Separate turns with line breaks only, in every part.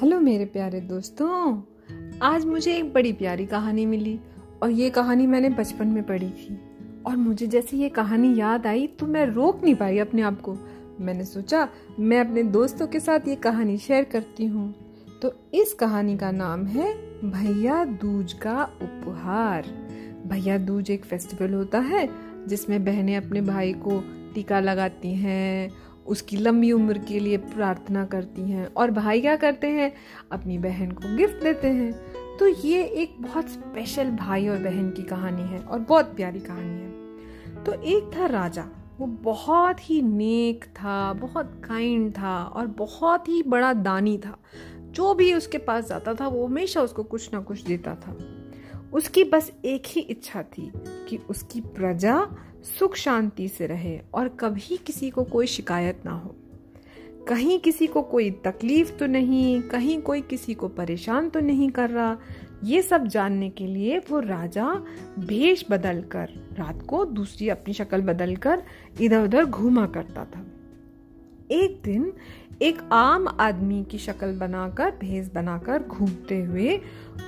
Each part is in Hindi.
हेलो मेरे प्यारे दोस्तों, आज मुझे एक बड़ी प्यारी कहानी मिली और ये कहानी मैंने बचपन में पढ़ी थी। और मुझे जैसे ये कहानी याद आई तो मैं रोक नहीं पाई अपने आप को। मैंने सोचा, मैं अपने दोस्तों के साथ ये कहानी शेयर करती हूँ। तो इस कहानी का नाम है, भैया दूज का उपहार। भैया दूज एक फेस्टिवल होता है, जिसमें बहनें अपने भाई को टीका लगाती हैं उसकी लंबी उम्र के लिए प्रार्थना करती हैं और भाई क्या करते हैं? अपनी बहन को गिफ्ट देते हैं। तो ये एक बहुत स्पेशल भाई और बहन की कहानी है और बहुत प्यारी कहानी है। तो एक था राजा। वो बहुत ही नेक था, बहुत काइंड था और बहुत ही बड़ा दानी था। जो भी उसके पास जाता था, वो हमेशा उसको कुछ ना कुछ देता था। उसकी बस एक ही इच्छा थी कि उसकी प्रजा सुख शांति से रहे और कभी किसी को कोई शिकायत ना हो। कहीं किसी को कोई तकलीफ़ तो नहीं, कहीं कोई किसी को परेशान तो नहीं कर रहा। ये सब जानने के लिए वो राजा भेष बदल कर रात को दूसरी अपनी शक्ल बदल कर इधर उधर घूमा करता था। एक दिन एक आम आदमी की शक्ल बनाकर, भेष बनाकर घूमते हुए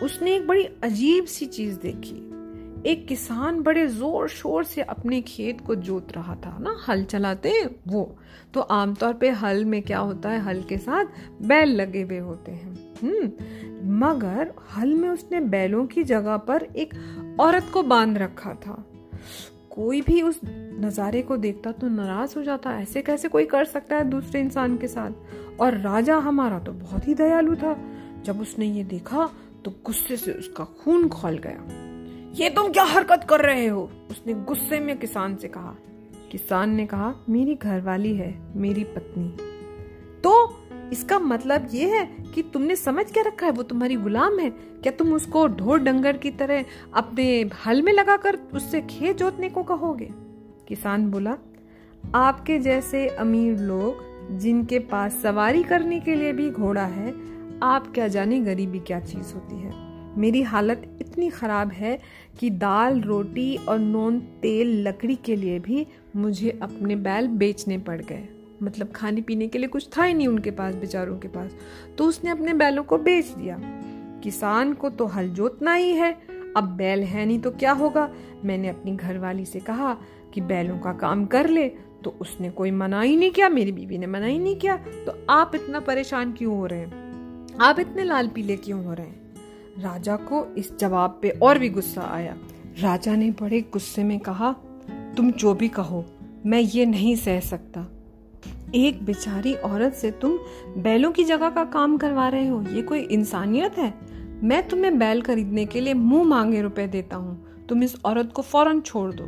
उसने एक बड़ी अजीब सी चीज़ देखी। एक किसान बड़े ज़ोर शोर से अपने खेत को जोत रहा था, ना? हल चलाते वो। तो आमतौर पे हल में क्या होता है? हल के साथ बैल लगे हुए होते हैं। हम्म मगर हल में उसने बैलों की जगह पर एक औरत को बाँध रखा था। कोई भी उस नज़ारे को देखता तो नाराज़ हो जाता। ऐसे कैसे कोई कर सकता है दूसरे इंसान के साथ? और राजा हमारा तो बहुत ही दयालु था। जब उसने ये देखा तो गुस्से से उसका खून खोल गया। ये तुम क्या हरकत कर रहे हो? उसने गुस्से में किसान से कहा। किसान ने कहा, मेरी घरवाली है, मेरी पत्नी। तो इसका मतलब ये है कि तुमने समझ क्या रखा है? वो तुम्हारी गुलाम है। क्या तुम उसको ढोर डंगर की तरह अपने हल में लगाकर उससे खेत जोतने को कहोगे? किसान बोला, आपके जैसे अमीर लोग, जिनके पास सवारी करने के लिए भी घोड़ा है, आप क्या जाने गरीबी क्या चीज़ होती है? मेरी हालत इतनी ख़राब है कि दाल, रोटी और नॉन, तेल, लकड़ी के लिए भी मुझे अपने बैल बेचने पड़ गए। मतलब खाने पीने के लिए कुछ था ही नहीं उनके पास, बेचारों के पास। तो उसने अपने बैलों को बेच दिया। किसान को तो हल जोतना ही है। अब बैल है नहीं तो क्या होगा? मैंने अपनी घरवाली से कहा कि बैलों का काम कर ले। तो उसने कोई मना ही नहीं किया, मेरी बीवी ने मना ही नहीं किया। तो आप इतना परेशान क्यों हो रहे हैं? आप इतने लाल पीले क्यों हो रहे हैं? राजा को इस जवाब पे और भी गुस्सा आया। राजा ने बड़े गुस्से में कहा, तुम जो भी कहो, मैं ये नहीं सह सकता। एक बेचारी औरत से तुम बैलों की जगह का काम करवा रहे हो, ये कोई इंसानियत है? मैं तुम्हें बैल खरीदने के लिए मुँह मांगे रुपए देता हूँ, तुम इस औरत को फ़ौरन छोड़ दो।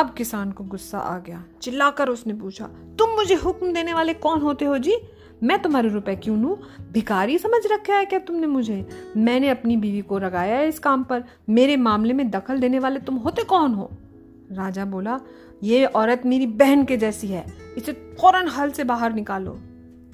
अब किसान को गुस्सा आ गया। चिल्लाकर उसने पूछा, तुम मुझे हुक्म देने वाले कौन होते हो जी? मैं तुम्हारे रुपए क्यों लू? भिखारी समझ रखा है क्या तुमने मुझे? मैंने अपनी बीवी को लगाया है इस काम पर। मेरे मामले में दखल देने वाले तुम होते कौन हो? राजा बोला, ये औरत मेरी बहन के जैसी है। इसे फ़ौरन हल से बाहर निकालो।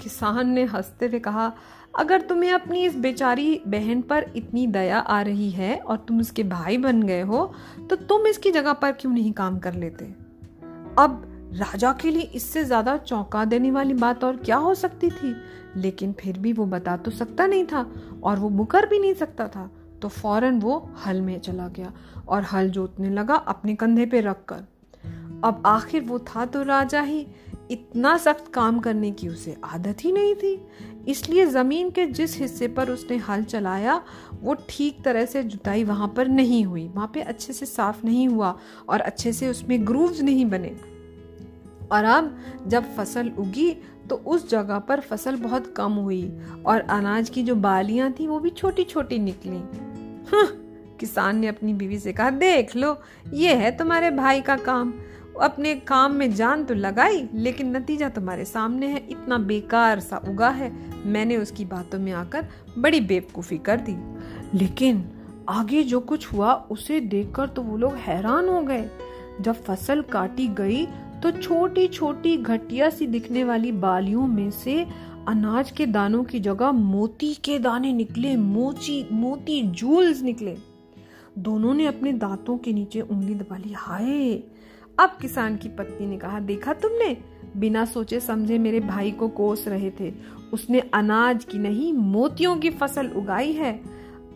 किसान ने हँसते हुए कहा, अगर तुम्हें अपनी इस बेचारी बहन पर इतनी दया आ रही है और तुम उसके भाई बन गए हो तो तुम इसकी जगह पर क्यों नहीं काम कर लेते? अब राजा के लिए इससे ज़्यादा चौंका देने वाली बात और क्या हो सकती थी? लेकिन फिर भी वो बता तो सकता नहीं था और वो मुकर भी नहीं सकता था। तो फ़ौरन वो हल में चला गया और हल जोतने लगा अपने कंधे पे रखकर। अब आखिर वो था तो राजा ही। इतना सख्त काम करने की उसे आदत ही नहीं थी। इसलिए ज़मीन के जिस हिस्से पर उसने हल चलाया, वो ठीक तरह से जुताई वहाँ पर नहीं हुई। वहाँ पे अच्छे से साफ़ नहीं हुआ और अच्छे से उसमें ग्रूव्स नहीं बने। और अब जब फ़सल उगी तो उस जगह पर फ़सल बहुत कम हुई और अनाज की जो बालियाँ थी वो भी छोटी छोटी निकली। हाँ, किसान ने अपनी बीवी से कहा देख लो ये है तुम्हारे भाई का काम। अपने काम में जान तो लगाई लेकिन नतीजा तुम्हारे सामने है। इतना बेकार सा उगा है। मैंने उसकी बातों में आकर बड़ी बेवकूफ़ी कर दी। लेकिन आगे जो कुछ हुआ उसे देखकर तो वो लोग हैरान हो गए। जब फ़सल काटी गई तो छोटी छोटी घटिया सी दिखने वाली बालियों में से अनाज के दानों की जगह मोती के दाने निकले, मोची, मोती जूल्स निकले। दोनों ने अपने दांतों के नीचे उंगली दबा ली। हाय! अब किसान की पत्नी ने कहा, देखा तुमने? बिना सोचे समझे मेरे भाई को कोस रहे थे। उसने अनाज की नहीं, मोतियों की फ़सल उगाई है।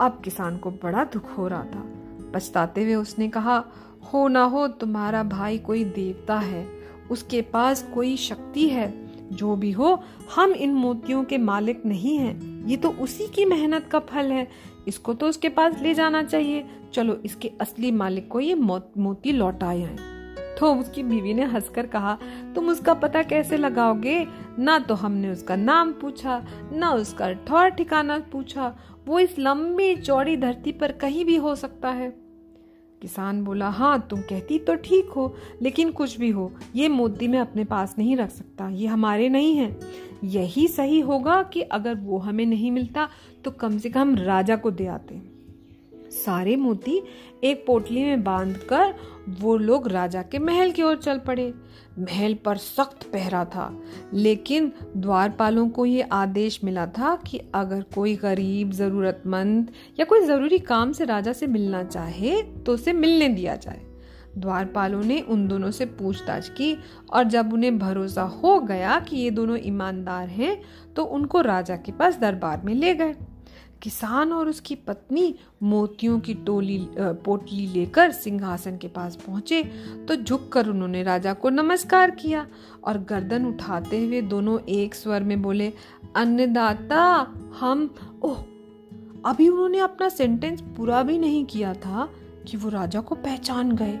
अब किसान को बड़ा दुख हो रहा था। पछताते हुए उसने कहा हो ना हो तुम्हारा भाई कोई देवता है, उसके पास कोई शक्ति है, जो भी हो, हम इन मोतियों के मालिक नहीं हैं। ये तो उसी की मेहनत का फल है। इसको तो उसके पास ले जाना चाहिए। चलो, इसके असली मालिक को ये मोती लौटाए हैं। तो उसकी बीवी ने हंसकर कहा, तुम उसका पता कैसे लगाओगे? ना तो हमने उसका नाम पूछा, ना उसका ठौर ठिकाना पूछा। वो इस लंबी चौड़ी धरती पर कहीं भी हो सकता है। किसान बोला हाँ तुम कहती तो ठीक हो, लेकिन कुछ भी हो, ये मोती मैं अपने पास नहीं रख सकता, ये हमारे नहीं है। यही सही होगा कि अगर वो हमें नहीं मिलता तो कम से कम राजा को दे आते। सारे मोती एक पोटली में बांधकर वो लोग राजा के महल की ओर चल पड़े। महल पर सख्त पहरा था, लेकिन द्वारपालों को ये आदेश मिला था कि अगर कोई गरीब, जरूरतमंद या कोई ज़रूरी काम से राजा से मिलना चाहे तो उसे मिलने दिया जाए। द्वारपालों ने उन दोनों से पूछताछ की और जब उन्हें भरोसा हो गया कि ये दोनों ईमानदार हैं तो उनको राजा के पास दरबार में ले गए। किसान और उसकी पत्नी मोतियों की टोली पोटली लेकर सिंहासन के पास पहुँचे तो झुककर उन्होंने राजा को नमस्कार किया और गर्दन उठाते हुए दोनों एक स्वर में बोले, अन्नदाता, हम, ओह, अभी उन्होंने अपना सेंटेंस पूरा भी नहीं किया था कि वो राजा को पहचान गए।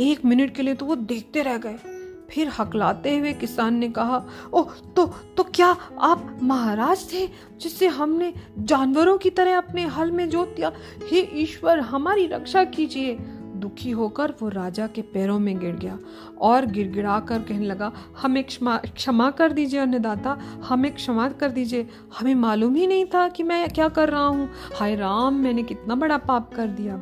एक मिनट के लिए तो वो देखते रह गए। फिर हकलाते हुए किसान ने कहा, ओह तो तो क्या आप महाराज थे जिससे हमने जानवरों की तरह अपने हल में जोत दिया? हे ईश्वर, हमारी रक्षा कीजिए। दुखी होकर वो राजा के पैरों में गिर गया और गिड़गिड़ा कर कहने लगा, हमें क्षमा क्षमा कर दीजिए अन्नदाता, हमें क्षमा कर दीजिए। हमें मालूम ही नहीं था कि मैं क्या कर रहा हूँ। हाय राम, मैंने कितना बड़ा पाप कर दिया।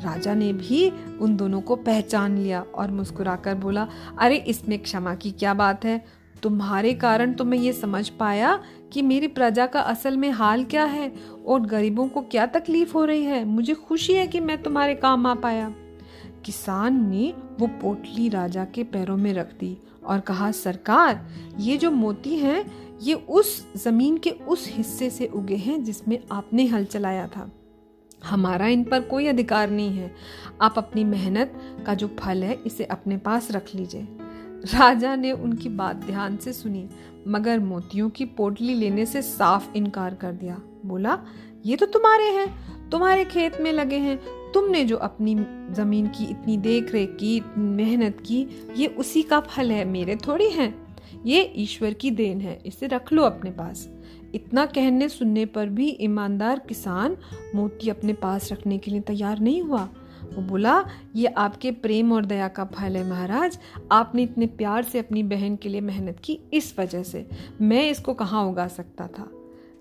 राजा ने भी उन दोनों को पहचान लिया और मुस्कुराकर बोला, अरे, इसमें क्षमा की क्या बात है? तुम्हारे कारण तो मैं ये समझ पाया कि मेरी प्रजा का असल में हाल क्या है और गरीबों को क्या तकलीफ़ हो रही है। मुझे खुशी है कि मैं तुम्हारे काम आ पाया। किसान ने वो पोटली राजा के पैरों में रख दी और कहा, सरकार, ये जो मोती हैं, ये उस ज़मीन के उस हिस्से से उगे हैं जिसमें आपने हल चलाया था। हमारा इन पर कोई अधिकार नहीं है। आप अपनी मेहनत का जो फल है, इसे अपने पास रख लीजिए। राजा ने उनकी बात ध्यान से सुनी, मगर मोतियों की पोटली लेने से साफ़ इनकार कर दिया। बोला, ये तो तुम्हारे हैं, तुम्हारे खेत में लगे हैं। तुमने जो अपनी ज़मीन की इतनी देख रेख की, इतनी मेहनत की, ये उसी का फल है, मेरे थोड़ी हैं। ये ईश्वर की देन है, इसे रख लो अपने पास। इतना कहने सुनने पर भी ईमानदार किसान मोती अपने पास रखने के लिए तैयार नहीं हुआ। वो बोला, ये आपके प्रेम और दया का फल है महाराज। आपने इतने प्यार से अपनी बहन के लिए मेहनत की इस वजह से। मैं इसको कहाँ उगा सकता था?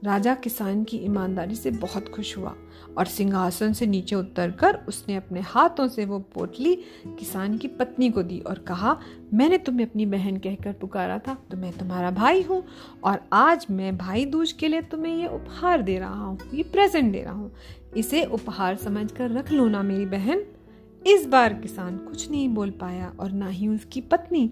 राजा किसान की ईमानदारी से बहुत खुश हुआ और सिंहासन से नीचे उतरकर उसने अपने हाथों से वो पोटली किसान की पत्नी को दी और कहा, मैंने तुम्हें अपनी बहन कहकर पुकारा था तो मैं तुम्हारा भाई हूँ और आज मैं भाई दूज के लिए तुम्हें ये उपहार दे रहा हूँ, ये प्रेजेंट दे रहा हूँ। इसे उपहार समझकर रख लो ना मेरी बहन। इस बार किसान कुछ नहीं बोल पाया और ना ही उसकी पत्नी।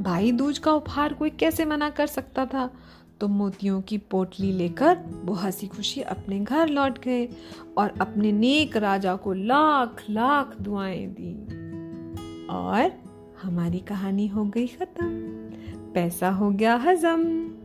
भाई दूज का उपहार कोई कैसे मना कर सकता था? तो मोतियों की पोटली लेकर वो हँसी खुशी अपने घर लौट गए और अपने नेक राजा को लाख लाख दुआएँ दी। और हमारी कहानी हो गई खत्म। पैसा हो गया हजम।